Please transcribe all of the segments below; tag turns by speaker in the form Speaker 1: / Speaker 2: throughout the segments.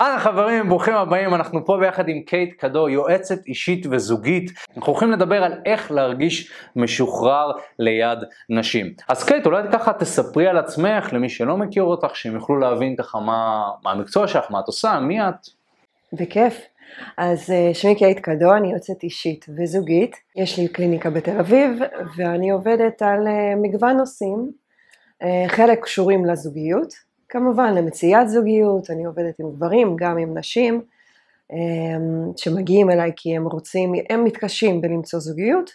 Speaker 1: אהלן חברים, ברוכים הבאים, אנחנו פה ביחד עם קייט קדו, יועצת אישית וזוגית. אנחנו הולכים לדבר על איך להרגיש משוחרר ליד נשים. אז קייט, אולי ככה תספרי על עצמך למי שלא מכיר אותך, שהם יוכלו להבין ככה מה, מה המקצוע שלך, מה את עושה, מי את.
Speaker 2: בכיף. אז אה, שמי קייט קדו, אני יועצת אישית וזוגית. יש לי קליניקה בתל אביב, ואני עובדת על אה, מגוון נושאים, אה, חלק קשורים לזוגיות. כמובן למציאת זוגיות, אני עובדת עם גברים, גם עם נשים, אמ, שמגיעים אליי כי הם רוצים, הם מתקשים בלמצוא זוגיות,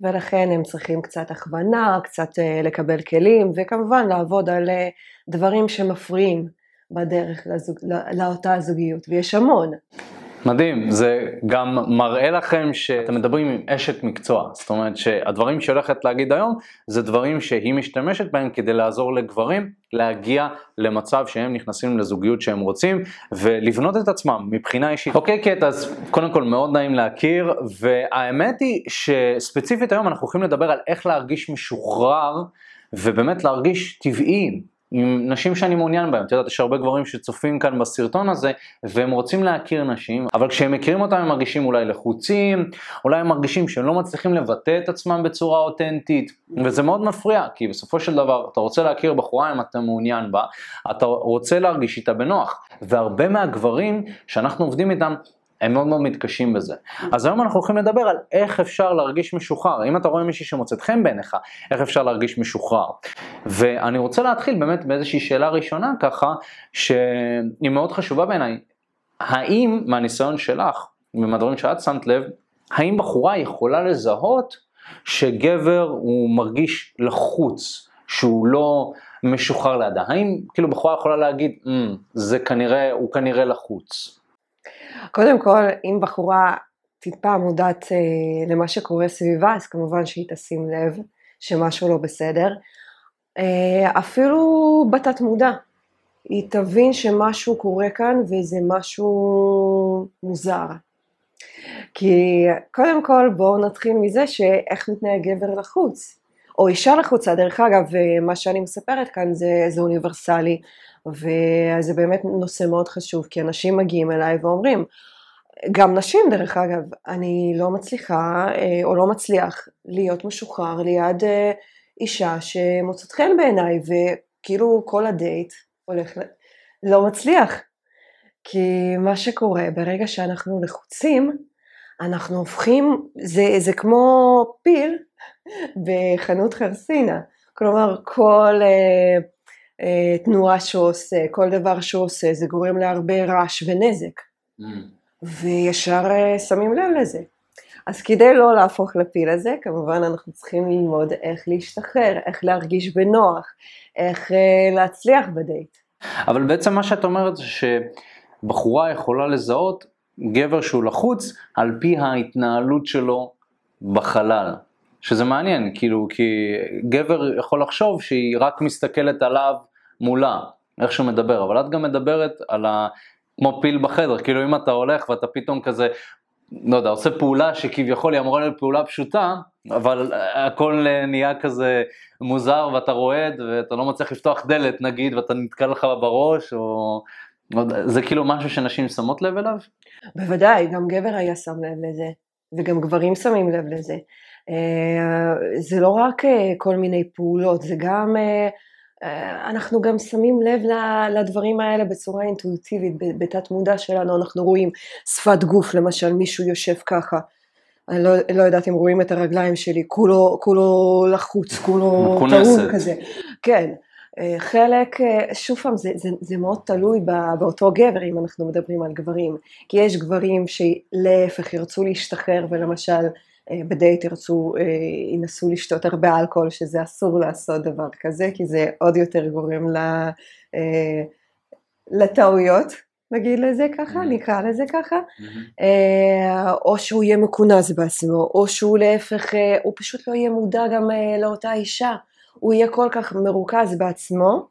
Speaker 2: ולכן הם צריכים קצת הכוונה, קצת אה, לקבל כלים, וכמובן לעבוד על אה, דברים שמפריעים בדרך לזוג, לאותה זוגיות, ויש המון.
Speaker 1: מדהים, זה גם מראה לכם שאתם מדברים עם אשת מקצוע, זאת אומרת שהדברים שהיא הולכת להגיד היום זה דברים שהיא משתמשת בהם כדי לעזור לגברים להגיע למצב שהם נכנסים לזוגיות שהם רוצים ולבנות את עצמם מבחינה אישית. אוקיי קט, אז קודם כל מאוד נעים להכיר והאמת היא שספציפית היום אנחנו הולכים לדבר על איך להרגיש משוחרר ובאמת להרגיש טבעי עם נשים שאני מעוניין בהן. את יודעת, יש הרבה גברים שצופים כאן בסרטון הזה, והם רוצים להכיר נשים, אבל כשהם מכירים אותם הם מרגישים אולי לחוצים, אולי הם מרגישים שהם לא מצליחים לבטא את עצמם בצורה אותנטית, וזה מאוד מפריע, כי בסופו של דבר אתה רוצה להכיר בחורה אם אתה מעוניין בה, אתה רוצה להרגיש איתה בנוח. והרבה מהגברים שאנחנו עובדים איתם, הם מאוד מאוד מתקשים בזה. אז היום אנחנו הולכים לדבר על איך אפשר להרגיש משוחרר. אם אתה רואה מישהי שמוצאת חן בעיניך, איך אפשר להרגיש משוחרר. ואני רוצה להתחיל באמת באיזושהי שאלה ראשונה ככה, שהיא מאוד חשובה בעיניי. האם מהניסיון שלך, ומהדברים שאת שמת לב, האם בחורה יכולה לזהות שגבר הוא מרגיש לחוץ, שהוא לא משוחרר לידה? האם כאילו בחורה יכולה להגיד, mm, זה כנראה, הוא כנראה לחוץ?
Speaker 2: קודם כל, אם בחורה טיפה מודעת אה, למה שקורה סביבה, אז כמובן שהיא תשים לב שמשהו לא בסדר. אה, אפילו בתת מודע, היא תבין שמשהו קורה כאן וזה משהו מוזר. כי קודם כל בואו נתחיל מזה שאיך מתנהג גבר לחוץ, או אישה לחוצה, דרך אגב, מה שאני מספרת כאן זה, זה אוניברסלי, וזה באמת נושא מאוד חשוב, כי אנשים מגיעים אליי ואומרים, גם נשים דרך אגב, אני לא מצליחה אה, או לא מצליח להיות משוחרר ליד אה, אישה שמוצאת חן בעיניי, וכאילו כל הדייט הולך, לא מצליח. כי מה שקורה ברגע שאנחנו לחוצים, אנחנו הופכים, זה, זה כמו פיל בחנות חרסינה. כלומר, כל אה, אה, תנועה שהוא עושה, כל דבר שהוא עושה, זה גורם להרבה רעש ונזק. Mm. וישר אה, שמים לב לזה. אז כדי לא להפוך לפיל הזה, כמובן אנחנו צריכים ללמוד איך להשתחרר, איך להרגיש בנוח, איך אה, להצליח בדייט.
Speaker 1: אבל בעצם מה שאת אומרת זה שבחורה יכולה לזהות גבר שהוא לחוץ על פי ההתנהלות שלו בחלל. שזה מעניין, כאילו, כי גבר יכול לחשוב שהיא רק מסתכלת עליו מולה, איך שהוא מדבר, אבל את גם מדברת על ה... כמו פיל בחדר, כאילו אם אתה הולך ואתה פתאום כזה, לא יודע, עושה פעולה שכביכול היא אמורה להיות פעולה פשוטה, אבל הכל נהיה כזה מוזר ואתה רועד ואתה לא מצליח לפתוח דלת נגיד ואתה נתקע לך בראש, או... זה כאילו משהו שנשים שמות לב אליו?
Speaker 2: בוודאי, גם גבר היה שם לב לזה, וגם גברים שמים לב לזה. אה, זה לא רק אה, כל מיני פעולות, זה גם, אה, אנחנו גם שמים לב לדברים האלה בצורה אינטואיטיבית, בתת מודע שלנו, אנחנו רואים שפת גוף, למשל מישהו יושב ככה, אני לא, לא יודעת אם רואים את הרגליים שלי, כולו, כולו לחוץ, כולו טעון כזה, כן, חלק, שוב פעם, זה, זה, זה מאוד תלוי באותו גבר אם אנחנו מדברים על גברים, כי יש גברים שלהפך ירצו להשתחרר ולמשל בדייט ירצו, אה, ינסו לשתות הרבה אלכוהול, שזה אסור לעשות דבר כזה, כי זה עוד יותר גורם אה, לטעויות, נגיד לזה ככה, mm-hmm. נקרא לזה ככה, mm-hmm. או שהוא יהיה מכונס בעצמו, או שהוא להפך, הוא פשוט לא יהיה מודע גם לאותה אישה, הוא יהיה כל כך מרוכז בעצמו,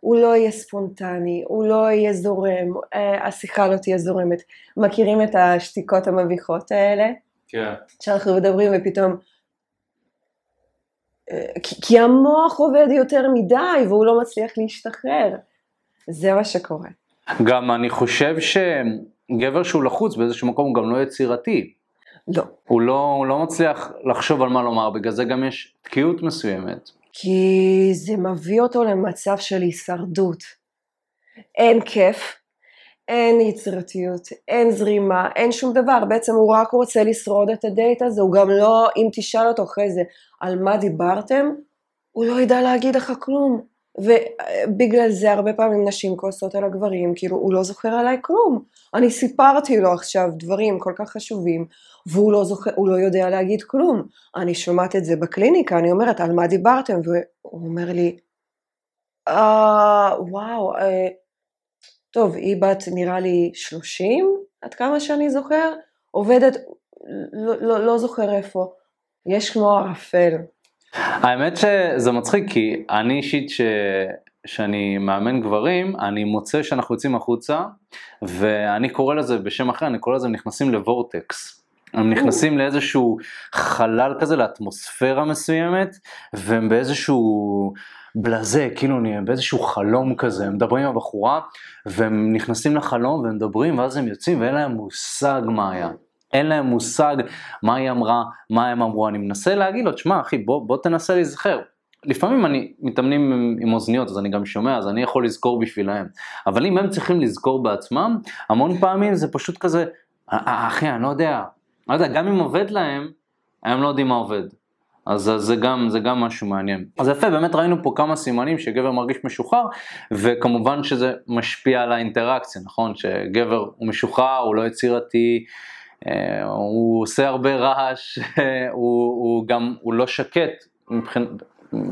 Speaker 2: הוא לא יהיה ספונטני, הוא לא יהיה זורם, השיחה לא תהיה זורמת. מכירים את השתיקות המביכות האלה? כן. שאנחנו מדברים ופתאום... אה, כי, כי המוח עובד יותר מדי והוא לא מצליח להשתחרר. זה מה שקורה.
Speaker 1: גם אני חושב שגבר שהוא לחוץ באיזשהו מקום הוא גם לא יצירתי.
Speaker 2: לא.
Speaker 1: הוא לא, הוא לא מצליח לחשוב על מה לומר, בגלל זה גם יש תקיעות מסוימת.
Speaker 2: כי זה מביא אותו למצב של הישרדות. אין כיף, אין יצירתיות, אין זרימה, אין שום דבר, בעצם הוא רק רוצה לשרוד את הדייט הזה, הוא גם לא, אם תשאל אותו אחרי זה על מה דיברתם, הוא לא ידע להגיד לך כלום. ובגלל זה הרבה פעמים נשים כועסות על הגברים, כאילו הוא לא זוכר עליי כלום. אני סיפרתי לו עכשיו דברים כל כך חשובים, והוא לא, זוכר, לא יודע להגיד כלום. אני שומעת את זה בקליניקה, אני אומרת, על מה דיברתם? והוא אומר לי, אה, וואו, אה, טוב, היא בת נראה לי 30, עד כמה שאני זוכר, עובדת, לא, לא, לא זוכר איפה, יש כמו ערפל.
Speaker 1: האמת שזה מצחיק כי אני אישית ש... שאני מאמן גברים, אני מוצא שאנחנו יוצאים החוצה ואני קורא לזה בשם אחר, אני קורא לזה נכנסים לוורטקס. הם נכנסים לאיזשהו חלל כזה, לאטמוספירה מסוימת, והם באיזשהו בלזה, כאילו נהיה באיזשהו חלום כזה, הם מדברים עם הבחורה, והם נכנסים לחלום והם מדברים, ואז הם יוצאים ואין להם מושג מה היה. אין להם מושג מה היא אמרה, מה הם אמרו, אני מנסה להגיד לו, תשמע אחי, בוא, בוא תנסה להיזכר. לפעמים אני מתאמנים עם, עם אוזניות אז אני גם שומע אז אני יכול לזכור בשבילהם אבל אם הם צריכים לזכור בעצמם המון פעמים זה פשוט כזה אחי אני לא יודע, לא יודע גם אם עובד להם הם לא יודעים מה עובד אז, זה, גם, זה גם משהו מעניין. אז יפה, באמת ראינו פה כמה סימנים שגבר מרגיש משוחרר, וכמובן שזה משפיע על האינטראקציה, נכון? שגבר הוא משוחרר, הוא לא יצירתי, אה, הוא עושה הרבה רעש, הוא, הוא גם, הוא לא שקט מבחינת,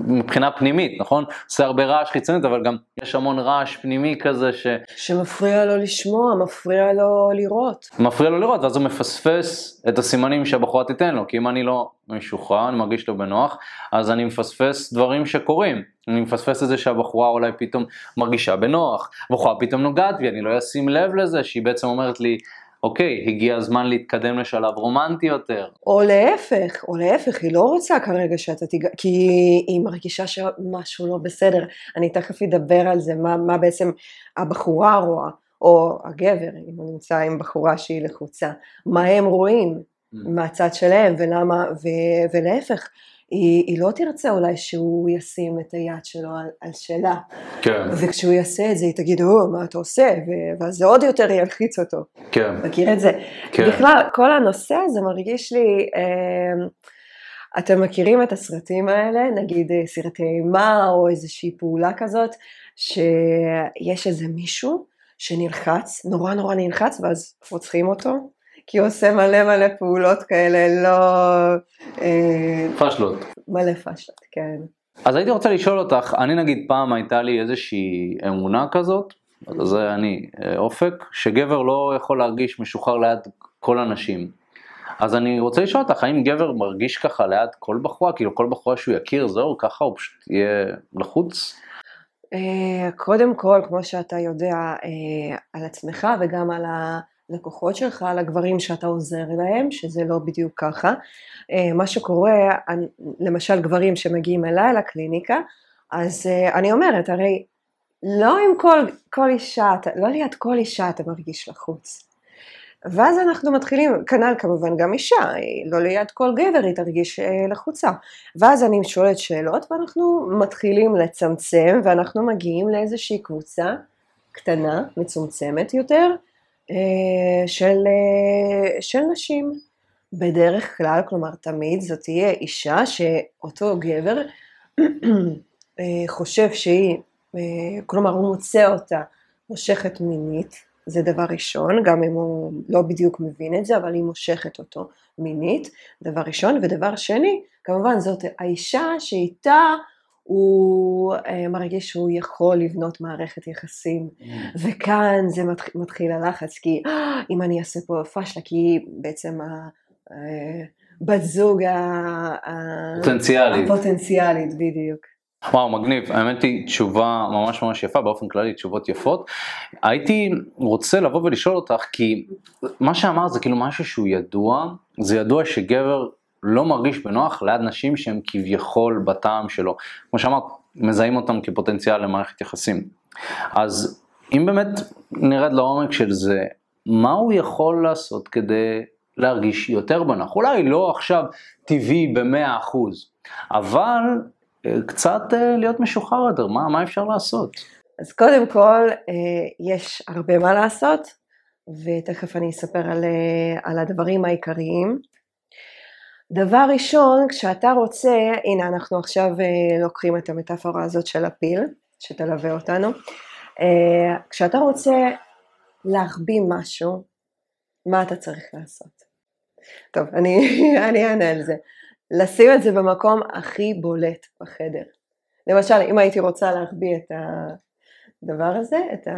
Speaker 1: מבחינה פנימית, נכון? עושה הרבה רעש חיצונית, אבל גם יש המון רעש פנימי כזה ש...
Speaker 2: שמפריע לו לשמוע, מפריע לו לראות.
Speaker 1: מפריע לו לראות, ואז הוא מפספס את הסימנים שהבחורה תיתן לו, כי אם אני לא משוחרר, אני מרגיש לו בנוח, אז אני מפספס דברים שקורים. אני מפספס את זה שהבחורה אולי פתאום מרגישה בנוח, הבחורה פתאום נוגעת בי, אני לא אשים לב לזה שהיא בעצם אומרת לי, אוקיי, הגיע הזמן להתקדם לשלב רומנטי יותר.
Speaker 2: או להפך, או להפך, היא לא רוצה כרגע שאתה תיגע, כי היא מרגישה שמשהו לא בסדר. אני תכף אדבר על זה, מה, מה בעצם הבחורה רואה, או הגבר, אם הוא נמצא עם בחורה שהיא לחוצה, מה הם רואים mm. מהצד שלהם, ולמה, ו, ולהפך. היא, היא לא תרצה אולי שהוא ישים את היד שלו על, על שלה.
Speaker 1: כן.
Speaker 2: וכשהוא יעשה את זה היא תגיד, או, מה אתה עושה? ואז זה עוד יותר ילחיץ אותו.
Speaker 1: כן.
Speaker 2: מכיר את זה? כן. בכלל, כל הנושא הזה מרגיש לי, אה, אתם מכירים את הסרטים האלה, נגיד אה, סרטי אימה או איזושהי פעולה כזאת, שיש איזה מישהו שנלחץ, נורא נורא נלחץ, ואז רוצחים אותו. כי הוא עושה מלא מלא פעולות כאלה, לא...
Speaker 1: אה, פשלות.
Speaker 2: מלא פשלות, כן.
Speaker 1: אז הייתי רוצה לשאול אותך, אני נגיד פעם הייתה לי איזושהי אמונה כזאת, זה אני, אה, אופק, שגבר לא יכול להרגיש משוחרר ליד כל הנשים. אז אני רוצה לשאול אותך, האם גבר מרגיש ככה ליד כל בחורה, כאילו כל בחורה שהוא יכיר, זהו, ככה הוא פשוט יהיה לחוץ?
Speaker 2: אה, קודם כל, כמו שאתה יודע על עצמך וגם על ה... לקוחות שלך, לגברים שאתה עוזר להם, שזה לא בדיוק ככה. אה, מה שקורה, למשל גברים שמגיעים אליי לקליניקה, אז אה, אני אומרת, הרי לא עם כל, כל אישה, לא ליד כל אישה אתה מרגיש לחוץ. ואז אנחנו מתחילים, כנ"ל כמובן גם אישה, לא ליד כל גבר היא תרגיש אה, לחוצה. ואז אני שואלת שאלות ואנחנו מתחילים לצמצם ואנחנו מגיעים לאיזושהי קבוצה קטנה, מצומצמת יותר, של, אה, של נשים. בדרך כלל, כלומר תמיד זאת תהיה אישה שאותו גבר אה, חושב שהיא, כלומר הוא מוצא אותה מושכת מינית, זה דבר ראשון, גם אם הוא לא בדיוק מבין את זה, אבל היא מושכת אותו מינית, דבר ראשון, ודבר שני, כמובן זאת האישה שאיתה הוא אה, מרגיש שהוא יכול לבנות מערכת יחסים, mm. וכאן זה מתח, מתחיל הלחץ, כי אה, אם אני אעשה פה פשלה, כי בעצם הבת אה, זוג
Speaker 1: הפוטנציאלית,
Speaker 2: הפוטנציאלית בדיוק.
Speaker 1: וואו מגניב, האמת היא תשובה ממש ממש יפה, באופן כללי תשובות יפות. הייתי רוצה לבוא ולשאול אותך, כי מה שאמרת זה כאילו משהו שהוא ידוע, זה ידוע שגבר לא מרגיש בנוח ליד נשים שהן כביכול בטעם שלו. כמו שאמרת, מזהים אותם כפוטנציאל למערכת יחסים. אז אם באמת נרד לעומק של זה, מה הוא יכול לעשות כדי להרגיש יותר בנוח? אולי לא עכשיו טבעי במאה אחוז, אבל אה, קצת אה, להיות משוחרר יותר, מה, מה אפשר לעשות?
Speaker 2: אז קודם כל, אה, יש הרבה מה לעשות, ותכף אני אספר על, על הדברים העיקריים. דבר ראשון, כשאתה רוצה, הנה אנחנו עכשיו לוקחים את המטאפורה הזאת של הפיל, שתלווה אותנו, כשאתה רוצה להחביא משהו, מה אתה צריך לעשות? טוב, אני, אענה על זה. לשים את זה במקום הכי בולט בחדר. למשל, אם הייתי רוצה להחביא את הדבר הזה, את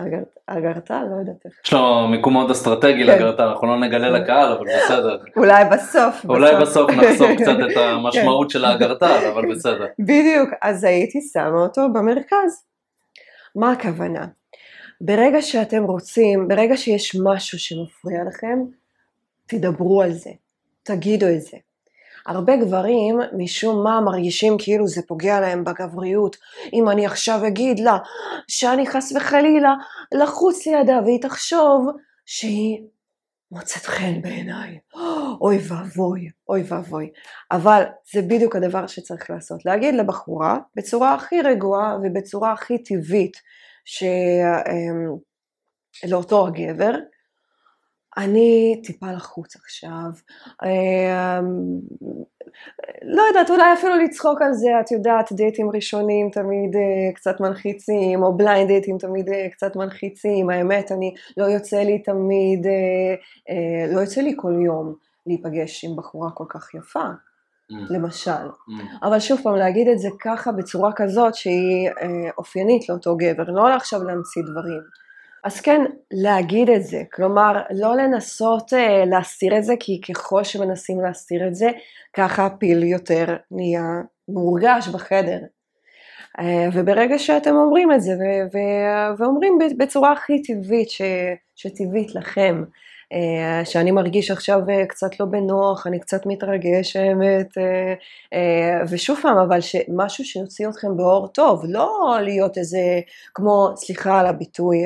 Speaker 2: האגרטל, לא יודעת איך.
Speaker 1: יש לו מיקום מאוד אסטרטגי כן. לאגרטל, אנחנו לא נגלה לקהל, אבל בסדר.
Speaker 2: אולי בסוף.
Speaker 1: אולי בסוף נחשוף קצת את המשמעות של האגרטל, אבל בסדר.
Speaker 2: בדיוק, אז הייתי שמה אותו במרכז. מה הכוונה? ברגע שאתם רוצים, ברגע שיש משהו שמפריע לכם, תדברו על זה, תגידו את זה. הרבה גברים משום מה מרגישים כאילו זה פוגע להם בגבריות. אם אני עכשיו אגיד לה שאני חס וחלילה לחוץ לידה והיא תחשוב שהיא מוצאת חן בעיניי. אוי ואבוי, אוי ואבוי. אבל זה בדיוק הדבר שצריך לעשות. להגיד לבחורה בצורה הכי רגועה ובצורה הכי טבעית שלאותו אמ, הגבר, אני טיפה לחוץ עכשיו, אמ, לא יודעת, אולי אפילו לצחוק על זה, את יודעת, דייטים ראשונים תמיד uh, קצת מלחיצים, או בליינד דייטים תמיד uh, קצת מלחיצים, האמת, אני, לא יוצא לי תמיד, uh, לא יוצא לי כל יום להיפגש עם בחורה כל כך יפה, mm. למשל. Mm. אבל שוב פעם, להגיד את זה ככה, בצורה כזאת שהיא אופיינית לאותו גבר, לא עכשיו להמציא דברים. אז כן, להגיד את זה, כלומר לא לנסות אה, להסתיר את זה, כי ככל שמנסים להסתיר את זה, ככה הפיל יותר נהיה מורגש בחדר. אה, וברגע שאתם אומרים את זה, ו- ו- ואומרים בצורה הכי טבעית, ש- שטבעית לכם, אה, שאני מרגיש עכשיו אה, קצת לא בנוח, אני קצת מתרגש האמת, אה, ושוב פעם, אבל משהו שיוציא אתכם באור טוב, לא להיות איזה, כמו, סליחה על הביטוי,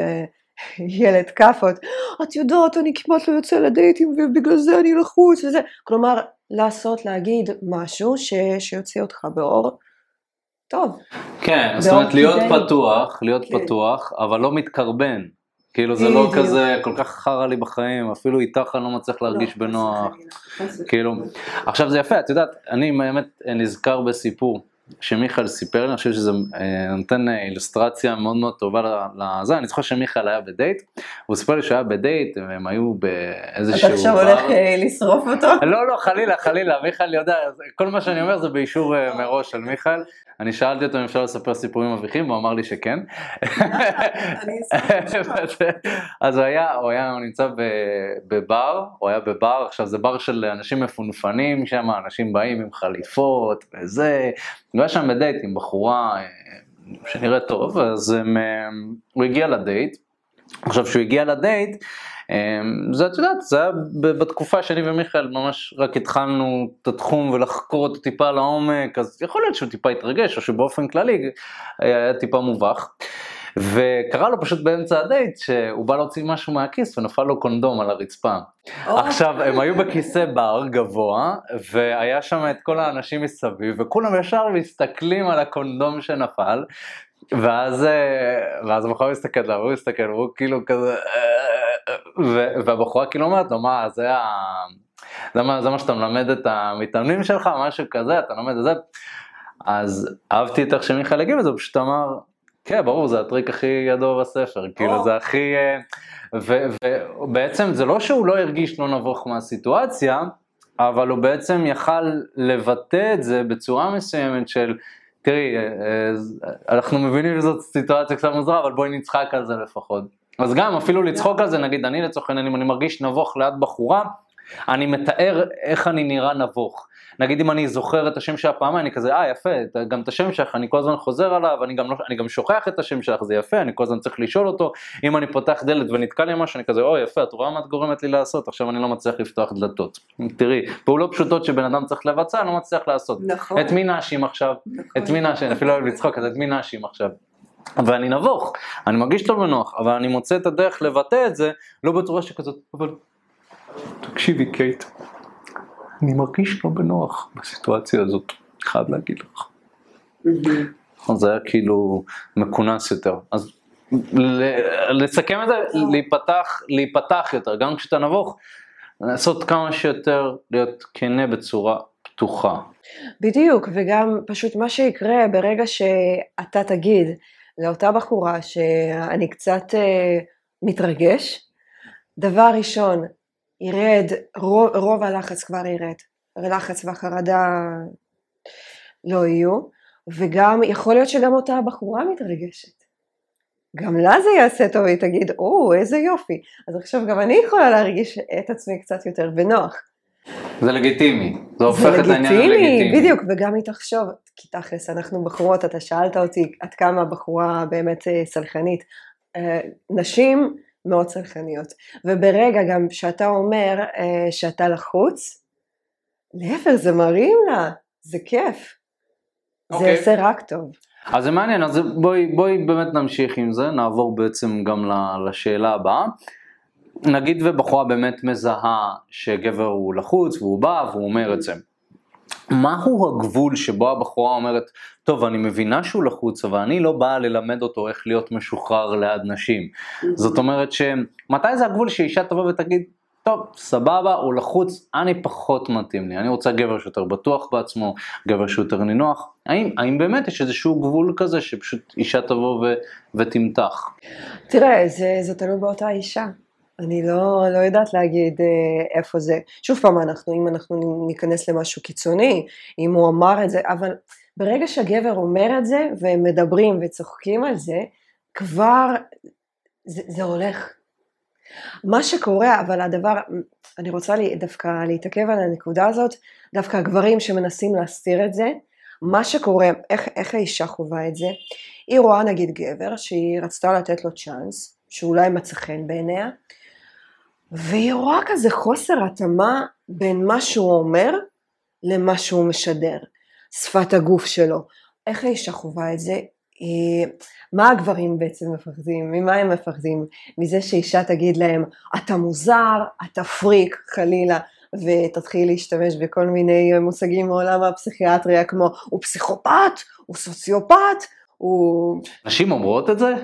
Speaker 2: ילד כאפות, את יודעת, אני כמעט לא יוצא לדייטים ובגלל זה אני לחוץ וזה, כלומר, לעשות, להגיד משהו ש... שיוציא אותך באור. טוב.
Speaker 1: כן, זאת אומרת להיות כדי... פתוח, להיות כן. פתוח, אבל לא מתקרבן. כאילו זה לא כזה כל כך חרא לי בחיים, אפילו איתך אני לא מצליח להרגיש לא, בנוח. כאילו, עכשיו זה יפה, את יודעת, אני באמת נזכר בסיפור. שמיכאל סיפר לי, אני חושב שזה אה, נותן אה, אילוסטרציה מאוד מאוד טובה לזה, אני זוכר שמיכאל היה בדייט, הוא סיפר לי שהוא היה בדייט, והם היו באיזשהו...
Speaker 2: אתה עכשיו הולך אה, לשרוף אותו?
Speaker 1: לא, לא, חלילה, חלילה, מיכאל יודע, כל מה שאני אומר זה באישור מראש של מיכאל, אני שאלתי אותו אם אפשר לספר סיפורים מביכים, והוא אמר לי שכן. אז הוא היה, הוא היה, הוא נמצא בבר, הוא היה בבר, עכשיו זה בר של אנשים מפונפנים שם, אנשים באים עם חליפות וזה, הוא היה שם בדייט עם בחורה אה, שנראית טוב, אז הם, אה, הוא הגיע לדייט, עכשיו כשהוא הגיע לדייט, אמ, זה את יודעת, זה היה בתקופה שאני ומיכאל ממש רק התחלנו את התחום ולחקור אותו טיפה לעומק, אז יכול להיות שהוא טיפה התרגש, או שבאופן כללי היה טיפה מובך. וקרה לו פשוט באמצע הדייט שהוא בא להוציא משהו מהכיס ונפל לו קונדום על הרצפה. Oh. עכשיו הם היו בכיסא בר גבוה והיה שם את כל האנשים מסביב וכולם ישר מסתכלים על הקונדום שנפל ואז אה, ואז הבחור מסתכל עליו, הוא מסתכל, הוא כאילו כזה, אה, והבחורה כאילו אומרת לו, מה, זה ה... זה מה, זה מה שאתה מלמד את המתאמנים שלך, משהו כזה, אתה לומד את זה. אז אהבתי את איך שמיכאל הגיב לזה, הוא פשוט אמר, כן, ברור, זה הטריק הכי ידוע בספר, כאילו זה הכי... אה, ובעצם זה לא שהוא לא הרגיש לא נבוך מהסיטואציה, אבל הוא בעצם יכל לבטא את זה בצורה מסוימת של תראי, אה, אה, אנחנו מבינים שזאת סיטואציה קצת מוזרה, אבל בואי נצחק על זה לפחות. אז גם אפילו לצחוק על זה, נגיד אני לצורך העניין, אם אני מרגיש נבוך ליד בחורה, אני מתאר איך אני נראה נבוך. נגיד אם אני זוכר את השם שלה פעמיים, אני כזה, אה יפה, גם את השם שלך, אני כל הזמן חוזר עליו, אני גם, לא, אני גם שוכח את השם שלך, זה יפה, אני כל הזמן צריך לשאול אותו, אם אני פותח דלת ונתקע לי משהו, אני כזה, אוי יפה, את רואה מה את גורמת לי לעשות, עכשיו אני לא מצליח לפתוח דלתות. תראי, פעולות פשוטות שבן אדם צריך לבצע, אני לא מצליח לעשות.
Speaker 2: נכון.
Speaker 1: את מי נאשים עכשיו? נכון. את מי נאשים? אפילו לא אוהב לצחוק, אז את מי נאשים עכשיו? ואני נבוך, אני מרגיש לא בנוח, אבל אני מוצא את הדרך לבטא את זה, לא בצורה שכזאת, אבל תקשיבי קייט, אני מרגיש לא בנוח בסיטואציה הזאת, חייב להגיד לך. אז זה היה כאילו מכונס יותר. אז לסכם את זה, להיפתח, להיפתח יותר, גם כשאתה נבוך, לעשות כמה שיותר להיות כנה בצורה פתוחה.
Speaker 2: בדיוק, וגם פשוט מה שיקרה ברגע שאתה תגיד לאותה בחורה שאני קצת uh, מתרגש, דבר ראשון, ירד, רוב, רוב הלחץ כבר ירד, הלחץ והחרדה לא יהיו, וגם יכול להיות שגם אותה בחורה מתרגשת. גם לה זה יעשה טוב, היא תגיד, או, איזה יופי. אז עכשיו גם אני יכולה להרגיש את עצמי קצת יותר בנוח.
Speaker 1: זה לגיטימי, זה הופך את העניין ללגיטימי.
Speaker 2: בדיוק, וגם היא תחשוב, כי תכלס, אנחנו בחורות, אתה שאלת אותי עד כמה בחורה באמת אה, סלחנית. אה, נשים מאוד סלחניות, וברגע גם שאתה אומר אה, שאתה לחוץ, להפך, זה מרים לה, זה כיף. זה אוקיי. יעשה רק טוב.
Speaker 1: אז זה מעניין, אז בואי, בואי באמת נמשיך עם זה, נעבור בעצם גם לשאלה הבאה. נגיד ובחורה באמת מזהה שגבר הוא לחוץ והוא בא והוא אומר את זה. מהו הגבול שבו הבחורה אומרת, טוב אני מבינה שהוא לחוץ אבל אני לא באה ללמד אותו איך להיות משוחרר ליד נשים. זאת אומרת שמתי זה הגבול שאישה תבוא ותגיד, טוב, סבבה, הוא לחוץ, אני פחות מתאים לי, אני רוצה גבר שיותר בטוח בעצמו, גבר שיותר נינוח. האם, האם באמת יש איזשהו גבול כזה שפשוט אישה תבוא ו, ותמתח?
Speaker 2: תראה, זה, זה תלוי באותה אישה. אני לא, לא יודעת להגיד אה, איפה זה. שוב פעם, אנחנו, אם אנחנו ניכנס למשהו קיצוני, אם הוא אמר את זה, אבל ברגע שהגבר אומר את זה, והם מדברים וצוחקים על זה, כבר זה, זה הולך. מה שקורה, אבל הדבר, אני רוצה לי, דווקא להתעכב על הנקודה הזאת, דווקא הגברים שמנסים להסתיר את זה, מה שקורה, איך, איך האישה חווה את זה, היא רואה נגיד גבר שהיא רצתה לתת לו צ'אנס, שאולי מצא חן בעיניה, והיא רואה כזה חוסר התאמה בין מה שהוא אומר למה שהוא משדר, שפת הגוף שלו. איך האישה חווה את זה? מה הגברים בעצם מפחדים? ממה הם מפחדים? מזה שאישה תגיד להם, אתה מוזר, אתה פריק, חלילה, ותתחיל להשתמש בכל מיני מושגים מעולם הפסיכיאטריה כמו הוא פסיכופת, הוא סוציופת, הוא...
Speaker 1: נשים אומרות את זה?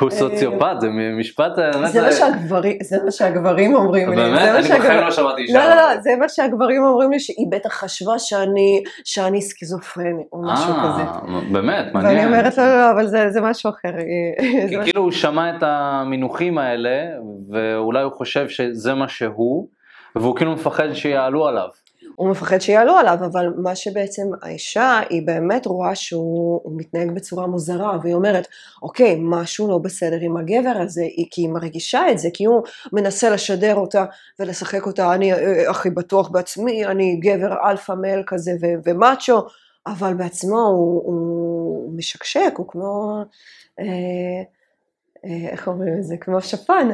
Speaker 1: הוא אה, סוציופט, זה משפט...
Speaker 2: זה מה שהגברים, זה מה שהגברים אומרים לי.
Speaker 1: באמת? אני בחיים לא שמעתי אישה.
Speaker 2: לא, לא, לא, זה מה שהגברים אומרים לי, שהיא בטח חשבה שאני, שאני סכיזופרני, או משהו אה, כזה.
Speaker 1: באמת, מעניין.
Speaker 2: ואני אומרת, לא, לא, לא, אבל זה משהו אחר.
Speaker 1: כאילו הוא שמע את המינוחים האלה, ואולי הוא חושב שזה מה שהוא, והוא כאילו מפחד שיעלו עליו.
Speaker 2: הוא מפחד שיעלו עליו, אבל מה שבעצם האישה, היא באמת רואה שהוא מתנהג בצורה מוזרה, והיא אומרת, אוקיי, משהו לא בסדר עם הגבר הזה, כי היא מרגישה את זה, כי הוא מנסה לשדר אותה ולשחק אותה, אני אה, הכי בטוח בעצמי, אני גבר אלפא male כזה ומאצ'ו, אבל בעצמו הוא, הוא משקשק, הוא כמו, אה, אה, איך אומרים את זה? כמו שפן.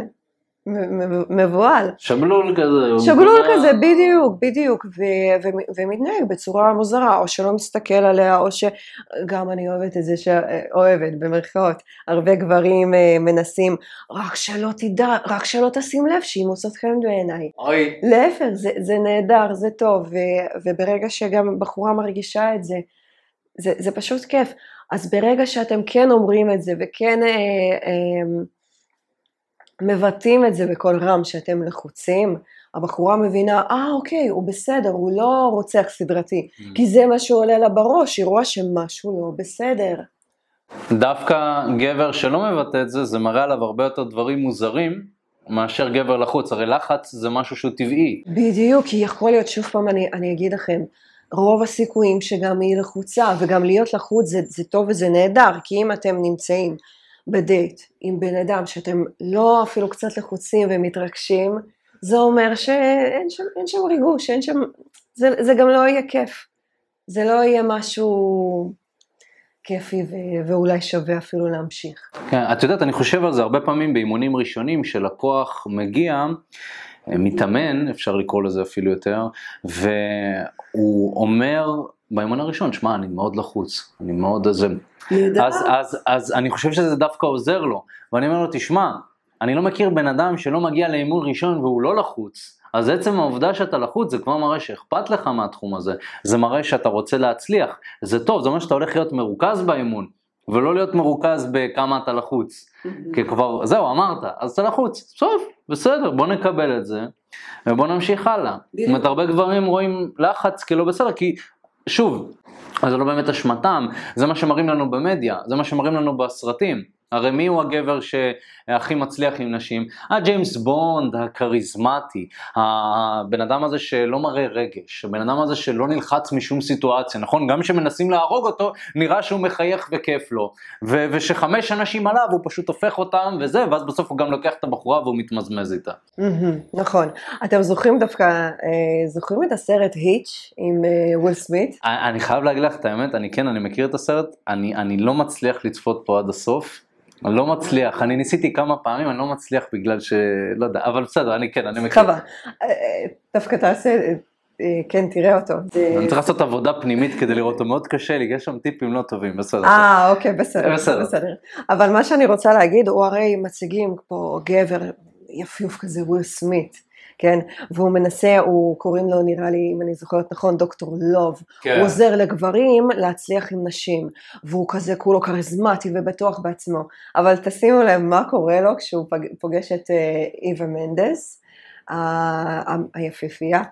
Speaker 2: מבוהל.
Speaker 1: שבלול כזה.
Speaker 2: שבלול כזה, בדיוק, בדיוק, ומתנהג בצורה מוזרה, או שלא מסתכל עליה, או שגם אני אוהבת את זה, אוהבת במרכאות, הרבה גברים אה, מנסים, רק שלא תדע, רק שלא תשים לב שהיא מוצאת חן בעיניי.
Speaker 1: אוי.
Speaker 2: להפך, זה, זה נהדר, זה טוב, ו, וברגע שגם בחורה מרגישה את זה, זה, זה פשוט כיף. אז ברגע שאתם כן אומרים את זה, וכן... אה, אה, מבטאים את זה בקול רם שאתם לחוצים, הבחורה מבינה, אה אוקיי, הוא בסדר, הוא לא רוצח סדרתי, mm. כי זה מה שעולה לה בראש, היא רואה שמשהו לא בסדר.
Speaker 1: דווקא גבר שלא מבטא את זה, זה מראה עליו הרבה יותר דברים מוזרים מאשר גבר לחוץ, הרי לחץ זה משהו שהוא טבעי.
Speaker 2: בדיוק, כי יכול להיות, שוב פעם אני, אני אגיד לכם, רוב הסיכויים שגם היא לחוצה, וגם להיות לחוץ זה, זה טוב וזה נהדר, כי אם אתם נמצאים בדייט עם בן אדם שאתם לא אפילו קצת לחוצים ומתרגשים, זה אומר שאין שם, שם ריגוש, אין שם, זה, זה גם לא יהיה כיף. זה לא יהיה משהו כיפי ו- ואולי שווה אפילו להמשיך.
Speaker 1: כן, את יודעת, אני חושב על זה הרבה פעמים באימונים ראשונים שלקוח מגיע, מתאמן, אפשר לקרוא לזה אפילו יותר, והוא אומר באימון הראשון, שמע, אני מאוד לחוץ, אני מאוד איזה... אז, אז, אז אני חושב שזה דווקא עוזר לו, ואני אומר לו, תשמע, אני לא מכיר בן אדם שלא מגיע לאימון ראשון והוא לא לחוץ. אז עצם העובדה שאתה לחוץ זה כבר מראה שאכפת לך מהתחום הזה, זה מראה שאתה רוצה להצליח, זה טוב, זה אומר שאתה הולך להיות מרוכז באימון, ולא להיות מרוכז בכמה אתה לחוץ, כי כבר, זהו, אמרת, אז אתה לחוץ, טוב, בסדר, בוא נקבל את זה, ובוא נמשיך הלאה. זאת אומרת, הרבה גברים רואים לחץ כלא בסדר, כי שוב, אז זה לא באמת אשמתם, זה מה שמראים לנו במדיה, זה מה שמראים לנו בסרטים. הרי מי הוא הגבר שהכי מצליח עם נשים? הג'יימס בונד הכריזמטי, הבן אדם הזה שלא מראה רגש, הבן אדם הזה שלא נלחץ משום סיטואציה, נכון? גם כשמנסים להרוג אותו, נראה שהוא מחייך וכיף לו, ו- ושחמש אנשים עליו הוא פשוט הופך אותם וזה, ואז בסוף הוא גם לוקח את הבחורה והוא מתמזמז איתה.
Speaker 2: נכון. אתם זוכרים דווקא, אה, זוכרים את הסרט היץ' עם אה, וויל סמית?
Speaker 1: אני חייב להגיד לך את האמת, אני כן, אני מכיר את הסרט, אני לא מצליח לצפות פה עד הסוף. אני לא מצליח, אני ניסיתי כמה פעמים, אני לא מצליח בגלל ש... לא יודע, אבל בסדר, אני כן, אני מכיר.
Speaker 2: חווה. אה, דווקא תעשה, אה, כן, תראה אותו.
Speaker 1: אני צריך לעשות עבודה פנימית כדי לראות אותו, מאוד קשה לי, יש שם טיפים לא טובים, בסדר.
Speaker 2: אה, אוקיי, בסדר.
Speaker 1: בסדר.
Speaker 2: אבל מה שאני רוצה להגיד, הוא הרי מציגים פה גבר יפיוף כזה, וויל סמית. כן, והוא מנסה, הוא קוראים לו נראה לי, אם אני זוכרת נכון, דוקטור לוב,
Speaker 1: כן.
Speaker 2: הוא עוזר לגברים להצליח עם נשים, והוא כזה כולו כריזמטי ובטוח בעצמו, אבל תשימו לב מה קורה לו כשהוא פוגש את אה, איווה מנדס, היפיפייה,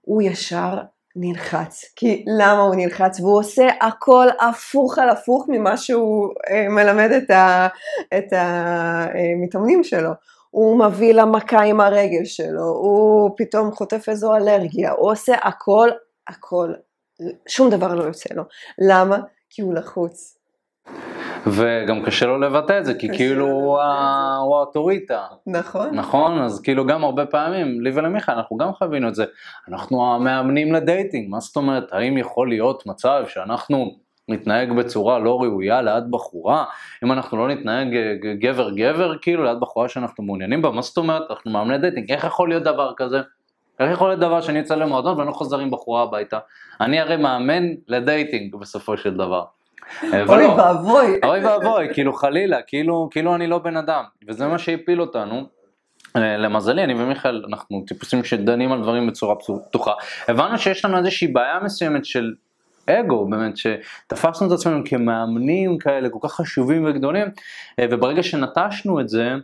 Speaker 2: הוא ישר נלחץ, כי למה הוא נלחץ? והוא עושה הכל הפוך על הפוך ממה שהוא אה, מלמד את, המתאמנים שלו. הוא מביא לה מכה עם הרגל שלו, הוא פתאום חוטף איזו אלרגיה, הוא עושה הכל, הכל, שום דבר לא יוצא לו. למה? כי הוא לחוץ.
Speaker 1: וגם קשה לו לבטא את זה, כי כאילו
Speaker 2: לו
Speaker 1: הוא ה- הוא האוטוריטה,
Speaker 2: נכון?
Speaker 1: נכון? אז כאילו גם הרבה פעמים, לי ולמיכה, אנחנו גם חווינו את זה. אנחנו המאמנים לדייטינג, מה זאת אומרת? האם יכול להיות מצב שאנחנו נתנהג בצורה לא ראויה ליד בחורה? אם אנחנו לא נתנהג גבר-גבר, כאילו, ליד בחורה שאנחנו מעוניינים בה, מה זאת אומרת? אנחנו מאמני דייטינג, איך יכול להיות דבר כזה? איך יכול להיות דבר שאני יוצא למועדון ואני לא חוזר עם בחורה הביתה? אני הרי מאמן לדייטינג בסופו של דבר. אה,
Speaker 2: אוי. ואבוי.
Speaker 1: אוי ואבוי, כאילו חלילה, כאילו, כאילו אני לא בן אדם, וזה מה שהפיל אותנו. אה, למזלי, אני ומיכאל, אנחנו טיפוסים שדנים על דברים בצורה פתוחה. הבנו שיש לנו איזושהי בעיה מסוימת של אגו, באמת, שתפסנו את עצמנו כמאמנים כאלה כל כך חשובים וגדולים, אה, וברגע שנטשנו את זה,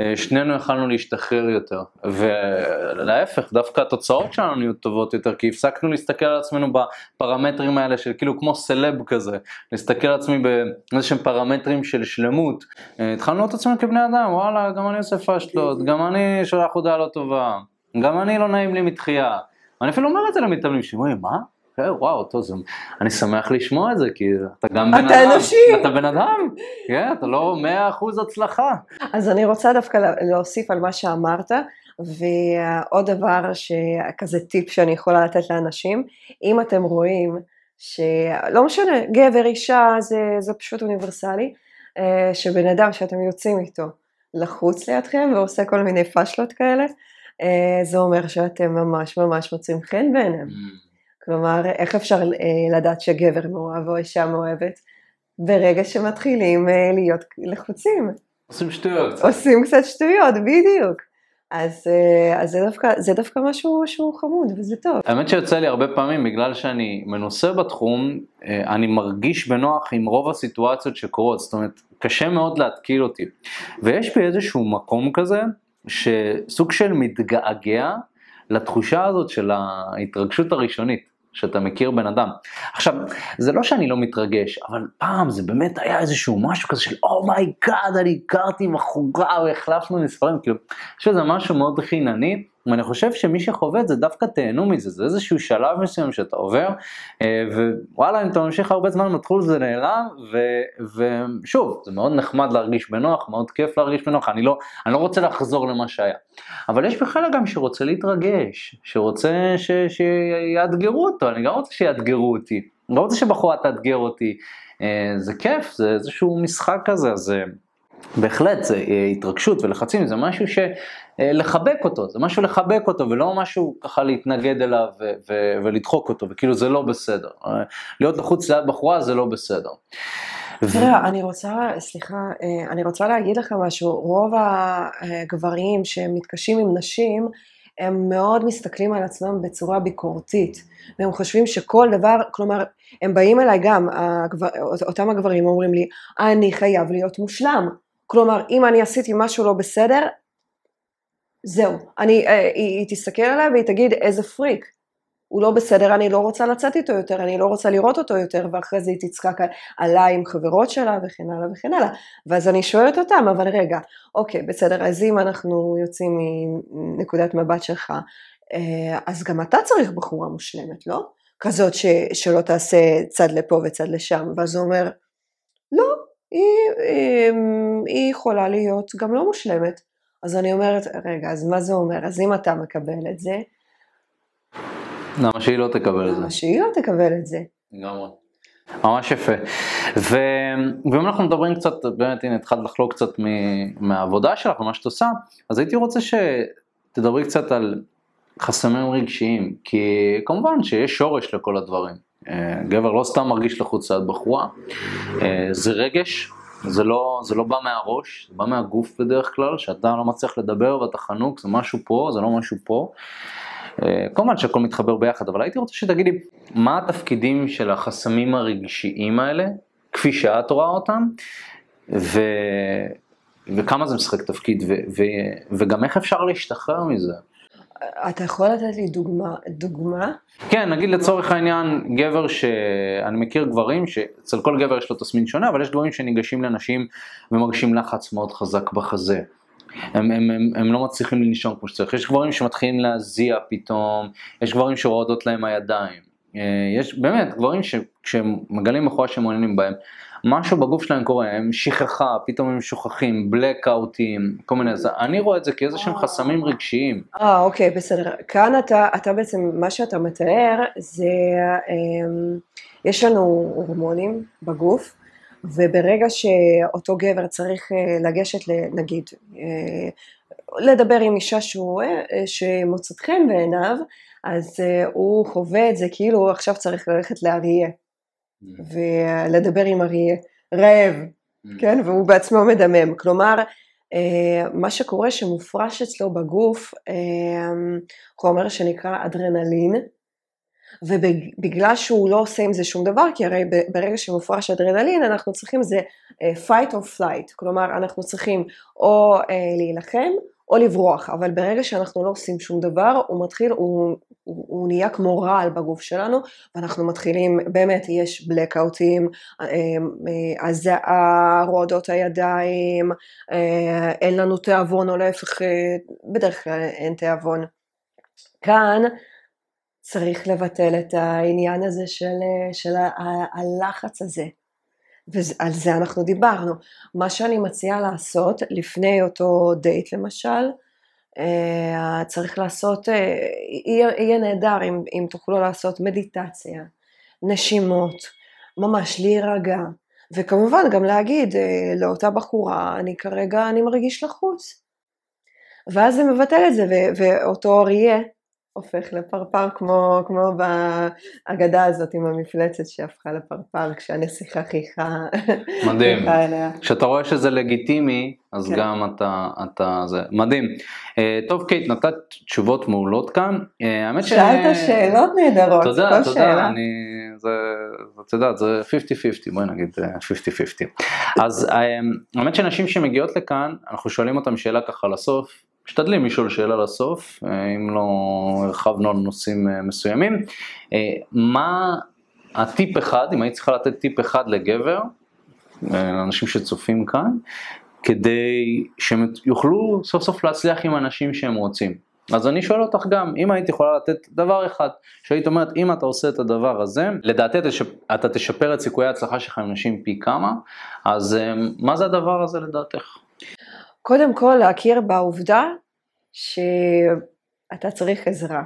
Speaker 1: אה, שנינו יכלנו להשתחרר יותר. ולהפך, דווקא התוצאות שלנו נהיו טובות יותר, כי הפסקנו להסתכל על עצמנו בפרמטרים האלה של כאילו כמו סלב כזה, להסתכל על עצמי באיזה שהם פרמטרים של שלמות. אה, התחלנו לראות את עצמנו כבני אדם, וואלה, גם אני עושה פשטות, גם אני שולח הודעה לא טובה, גם אני לא נעים לי מתחייה. אני אפילו אומר את זה למתאמנים שלי, אומרים, מה? כן, וואו, טוב, זה... אני שמח לשמוע את זה, כי אתה גם בן
Speaker 2: אתה
Speaker 1: אדם.
Speaker 2: אנושי.
Speaker 1: אתה בן אדם, כן, אתה לא מאה אחוז הצלחה.
Speaker 2: אז אני רוצה דווקא לה- להוסיף על מה שאמרת, ועוד דבר, כזה טיפ שאני יכולה לתת לאנשים, אם אתם רואים שלא משנה, גבר, אישה, זה, זה פשוט אוניברסלי, אה, שבן אדם שאתם יוצאים איתו לחוץ לידכם ועושה כל מיני פשלות כאלה, אה, זה אומר שאתם ממש ממש מוצאים חן בעיניהם. כלומר, איך אפשר אה, לדעת שגבר מאוהב או אישה מאוהבת? ברגע שמתחילים אה, להיות לחוצים.
Speaker 1: עושים שטויות קצת.
Speaker 2: עושים קצת שטויות, בדיוק. אז, אה, אז זה, דווקא, זה דווקא משהו שהוא חמוד וזה טוב.
Speaker 1: האמת שיוצא לי הרבה פעמים, בגלל שאני מנוסה בתחום, אני מרגיש בנוח עם רוב הסיטואציות שקורות, זאת אומרת, קשה מאוד להתקיל אותי. ויש בי איזשהו מקום כזה, שסוג של מתגעגע לתחושה הזאת של ההתרגשות הראשונית. שאתה מכיר בן אדם. עכשיו, זה לא שאני לא מתרגש, אבל פעם זה באמת היה איזשהו משהו כזה של oh my god, אני הכרתי בחורה והחלפנו מספרים, כאילו, יש איזה משהו מאוד חינני, ואני חושב שמי שחווה את זה דווקא תהנו מזה, זה איזשהו שלב מסוים שאתה עובר, אה, ווואלה, אם אתה ממשיך הרבה זמן מתחיל זה נעלם, ו- ושוב, זה מאוד נחמד להרגיש בנוח, מאוד כיף להרגיש בנוח, אני לא, אני לא רוצה לחזור למה שהיה. אבל יש בכלל גם שרוצה להתרגש, שרוצה ש- שיאתגרו אותו, אני גם רוצה שיאתגרו אותי, אני לא רוצה שבחורה תאתגר אותי, אה, זה כיף, זה איזשהו משחק כזה, אז... אה, בהחלט, זה התרגשות ולחצים, זה משהו שלחבק אותו, זה משהו לחבק אותו ולא משהו ככה להתנגד אליו ו- ו- ולדחוק אותו, וכאילו זה לא בסדר. להיות לחוץ ליד בחורה זה לא בסדר.
Speaker 2: תראה, אני רוצה, סליחה, אה, אני רוצה להגיד לך משהו, רוב הגברים שמתקשים עם נשים, הם מאוד מסתכלים על עצמם בצורה ביקורתית, והם חושבים שכל דבר, כלומר, הם באים אליי גם, הגבר, אותם הגברים אומרים לי, אני חייב להיות מושלם, כלומר, אם אני עשיתי משהו לא בסדר, זהו, אני, אה, היא, היא תסתכל עליי והיא תגיד איזה פריק, הוא לא בסדר, אני לא רוצה לצאת איתו יותר, אני לא רוצה לראות אותו יותר, ואחרי זה היא תצחק עליי עם חברות שלה וכן הלאה וכן הלאה. ואז אני שואלת אותם, אבל רגע, אוקיי, בסדר, אז אם אנחנו יוצאים מנקודת מבט שלך, אה, אז גם אתה צריך בחורה מושלמת, לא? כזאת ש, שלא תעשה צד לפה וצד לשם, ואז הוא אומר, לא, היא, היא, היא יכולה להיות גם לא מושלמת. אז אני אומרת, רגע, אז מה זה אומר? אז אם אתה מקבל את זה,
Speaker 1: למה שהיא לא תקבל את זה?
Speaker 2: למה שהיא לא תקבל את זה?
Speaker 1: לגמרי. ממש יפה. ו... ואם אנחנו מדברים קצת, באמת הנה התחלת לחלוק קצת מ... מהעבודה שלך ומה שאת עושה, אז הייתי רוצה שתדברי קצת על חסמים רגשיים, כי כמובן שיש שורש לכל הדברים. אה, גבר לא סתם מרגיש לחוץ ליד בחורה, אה, זה רגש, זה לא, זה לא בא מהראש, זה בא מהגוף בדרך כלל, שאתה לא מצליח לדבר ואתה חנוק, זה משהו פה, זה לא משהו פה. אה, כמובן שהכל מתחבר ביחד, אבל הייתי רוצה שתגידי, מה התפקידים של החסמים הרגשיים האלה, כפי שאת רואה אותם, ו... וכמה זה משחק תפקיד, ו... ו... וגם איך אפשר להשתחרר מזה.
Speaker 2: אתה יכול לתת לי דוגמה? דוגמה?
Speaker 1: כן, נגיד לצורך העניין, גבר שאני מכיר גברים, שאצל כל גבר יש לו תסמין שונה, אבל יש גברים שניגשים לנשים ומרגישים לחץ מאוד חזק בחזה. הם, הם, הם, הם לא מצליחים לנשום כמו שצריך, יש גברים שמתחילים להזיע פתאום, יש גברים שרועדות להם הידיים, אה, יש באמת גברים שכשהם מגלים בחורה שהם מעוניינים בהם, משהו בגוף שלהם קורה, הם שכחה, פתאום הם שוכחים, בלקאוטים, כל מיני, אז אני רואה את זה כאיזה שהם חסמים רגשיים.
Speaker 2: אה, אוקיי, בסדר. כאן אתה, אתה בעצם, מה שאתה מתאר זה, אה, יש לנו הורמונים בגוף, וברגע שאותו גבר צריך אה, לגשת, נגיד, אה, לדבר עם אישה שהוא, אה, שמוצאת חן בעיניו, אז הוא חווה את זה כאילו עכשיו צריך ללכת לאריה. ולדבר עם אריה, רעב, mm. כן, והוא בעצמו מדמם. כלומר, מה שקורה שמופרש אצלו בגוף חומר שנקרא אדרנלין, ובגלל שהוא לא עושה עם זה שום דבר, כי הרי ברגע שמופרש אדרנלין אנחנו צריכים זה אה, fight or flight, כלומר אנחנו צריכים או אה, להילחם או לברוח, אבל ברגע שאנחנו לא עושים שום דבר, הוא מתחיל, הוא, הוא, הוא נהיה כמו רעל בגוף שלנו, ואנחנו מתחילים, באמת יש בלקאוטים, הזעה, אה, רועדות הידיים, אין לנו תיאבון או להפך, בדרך כלל אין תיאבון. כאן צריך לבטל את העניין הזה של, של הלחץ הזה. ועל זה אנחנו דיברנו. מה שאני מציעה לעשות לפני אותו דייט למשל, אה, צריך לעשות, אה, יהיה, יהיה נהדר אם, אם תוכלו לעשות מדיטציה, נשימות, ממש להירגע, וכמובן גם להגיד אה, לאותה בחורה, אני כרגע, אני מרגיש לחוץ. ואז זה מבטל את זה, ואותו אריה הופך לפרפר כמו, כמו באגדה הזאת עם המפלצת שהפכה לפרפר כשהנסיכה חייכה
Speaker 1: מדהים. כשאתה רואה שזה לגיטימי, אז כן. גם אתה, אתה, זה מדהים. Uh, טוב קייט, נתת תשובות מעולות כאן. Uh,
Speaker 2: האמת שאלת ש... שאלות נהדרות,
Speaker 1: תודה, תודה, שאלה. אני, זה, את יודעת, זה 50-50, בואי נגיד 50-50. אה, אז האמת שנשים שמגיעות לכאן, אנחנו שואלים אותם שאלה ככה לסוף, משתדלים לשאול שאלה לסוף, אה, אם לא הרחבנו על נושאים אה, מסוימים. אה, מה הטיפ אחד, אם היית צריכה לתת טיפ אחד לגבר, לאנשים שצופים כאן, כדי שהם יוכלו סוף סוף להצליח עם אנשים שהם רוצים. אז אני שואל אותך גם, אם היית יכולה לתת דבר אחד, שהיית אומרת, אם אתה עושה את הדבר הזה, לדעתי אתה תשפר את סיכויי ההצלחה שלך עם נשים פי כמה, אז מה זה הדבר הזה לדעתך?
Speaker 2: קודם כל להכיר בעובדה שאתה צריך עזרה.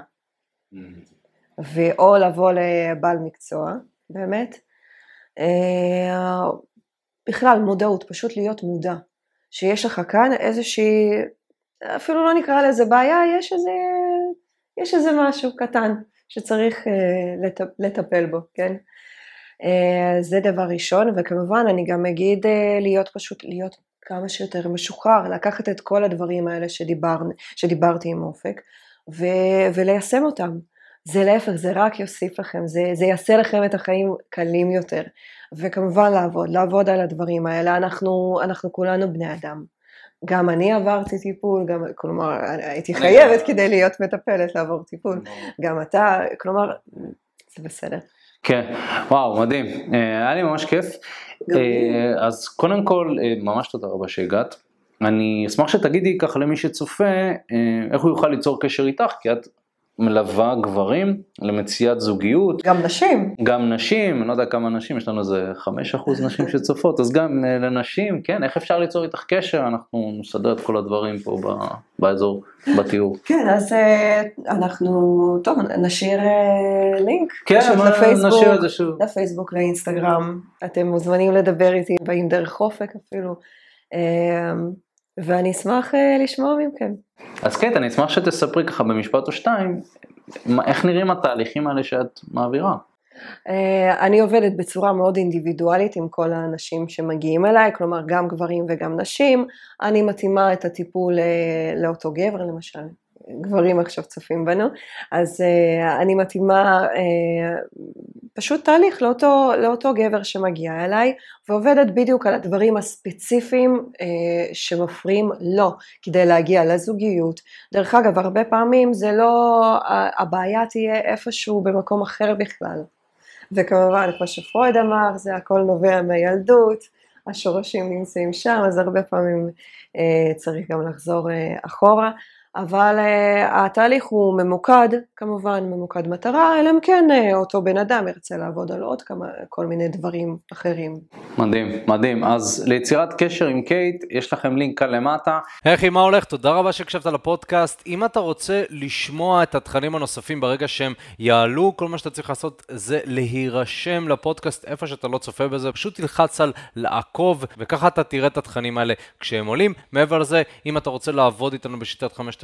Speaker 2: ואו לבוא לבעל מקצוע, באמת. אה, בכלל, מודעות, פשוט להיות מודע. שיש לך כאן איזושהי, אפילו לא נקרא לזה בעיה, יש איזה, יש איזה משהו קטן שצריך לטפ, לטפל בו, כן? Uh, זה דבר ראשון, וכמובן אני גם אגיד להיות פשוט, להיות כמה שיותר משוחרר, לקחת את כל הדברים האלה שדיבר, שדיברתי עם אופק ו, וליישם אותם. זה להפך, זה רק יוסיף לכם, זה, זה יעשה לכם את החיים קלים יותר. וכמובן לעבוד, לעבוד על הדברים האלה, אנחנו, אנחנו כולנו בני אדם. גם אני עברתי טיפול, גם, כלומר, הייתי חייבת כדי להיות מטפלת לעבור טיפול. גם אתה, כלומר, זה בסדר.
Speaker 1: כן, וואו, מדהים. אה, היה לי ממש כיף. אה, אז קודם כל, אה, ממש תודה רבה שהגעת. אני אשמח שתגידי ככה למי שצופה, איך הוא יוכל ליצור קשר איתך, כי את מלווה גברים למציאת זוגיות.
Speaker 2: גם נשים.
Speaker 1: גם נשים, אני לא יודע כמה נשים, יש לנו איזה 5% נשים שצופות, אז גם uh, לנשים, כן, איך אפשר ליצור איתך קשר, אנחנו נסדר את כל הדברים פה ב, באזור, בתיאור.
Speaker 2: כן, אז uh, אנחנו, טוב, נשאיר uh, לינק.
Speaker 1: כן,
Speaker 2: לפייסבוק,
Speaker 1: נשאיר את זה שוב.
Speaker 2: לפייסבוק, לאינסטגרם, אתם מוזמנים לדבר איתי, באים דרך אופק אפילו. ואני אשמח uh, לשמוע מכם.
Speaker 1: אז קייט, אני אשמח שתספרי ככה במשפט או שתיים, איך נראים התהליכים האלה שאת מעבירה.
Speaker 2: Uh, אני עובדת בצורה מאוד אינדיבידואלית עם כל האנשים שמגיעים אליי, כלומר גם גברים וגם נשים, אני מתאימה את הטיפול uh, לאותו גבר למשל, גברים עכשיו צופים בנו, אז uh, אני מתאימה uh, פשוט תהליך לאותו, לאותו גבר שמגיע אליי ועובדת בדיוק על הדברים הספציפיים uh, שמפריעים לו כדי להגיע לזוגיות. דרך אגב, הרבה פעמים זה לא, הבעיה תהיה איפשהו במקום אחר בכלל. וכמובן, כמו שפרויד אמר, זה הכל נובע מהילדות, השורשים נמצאים שם, אז הרבה פעמים uh, צריך גם לחזור uh, אחורה. אבל uh, התהליך הוא ממוקד, כמובן ממוקד מטרה, אלא אם כן uh, אותו בן אדם ירצה לעבוד על עוד כמה, כל מיני דברים אחרים.
Speaker 1: מדהים, מדהים. אז ליצירת קשר עם קייט, יש לכם לינק כאן למטה.
Speaker 3: היי, מה הולך? תודה רבה שהקשבת לפודקאסט. אם אתה רוצה לשמוע את התכנים הנוספים ברגע שהם יעלו, כל מה שאתה צריך לעשות זה להירשם לפודקאסט איפה שאתה לא צופה בזה, פשוט תלחץ על לעקוב, וככה אתה תראה את התכנים האלה כשהם עולים. מעבר לזה, אם אתה רוצה לעבוד איתנו בשיטת חמשת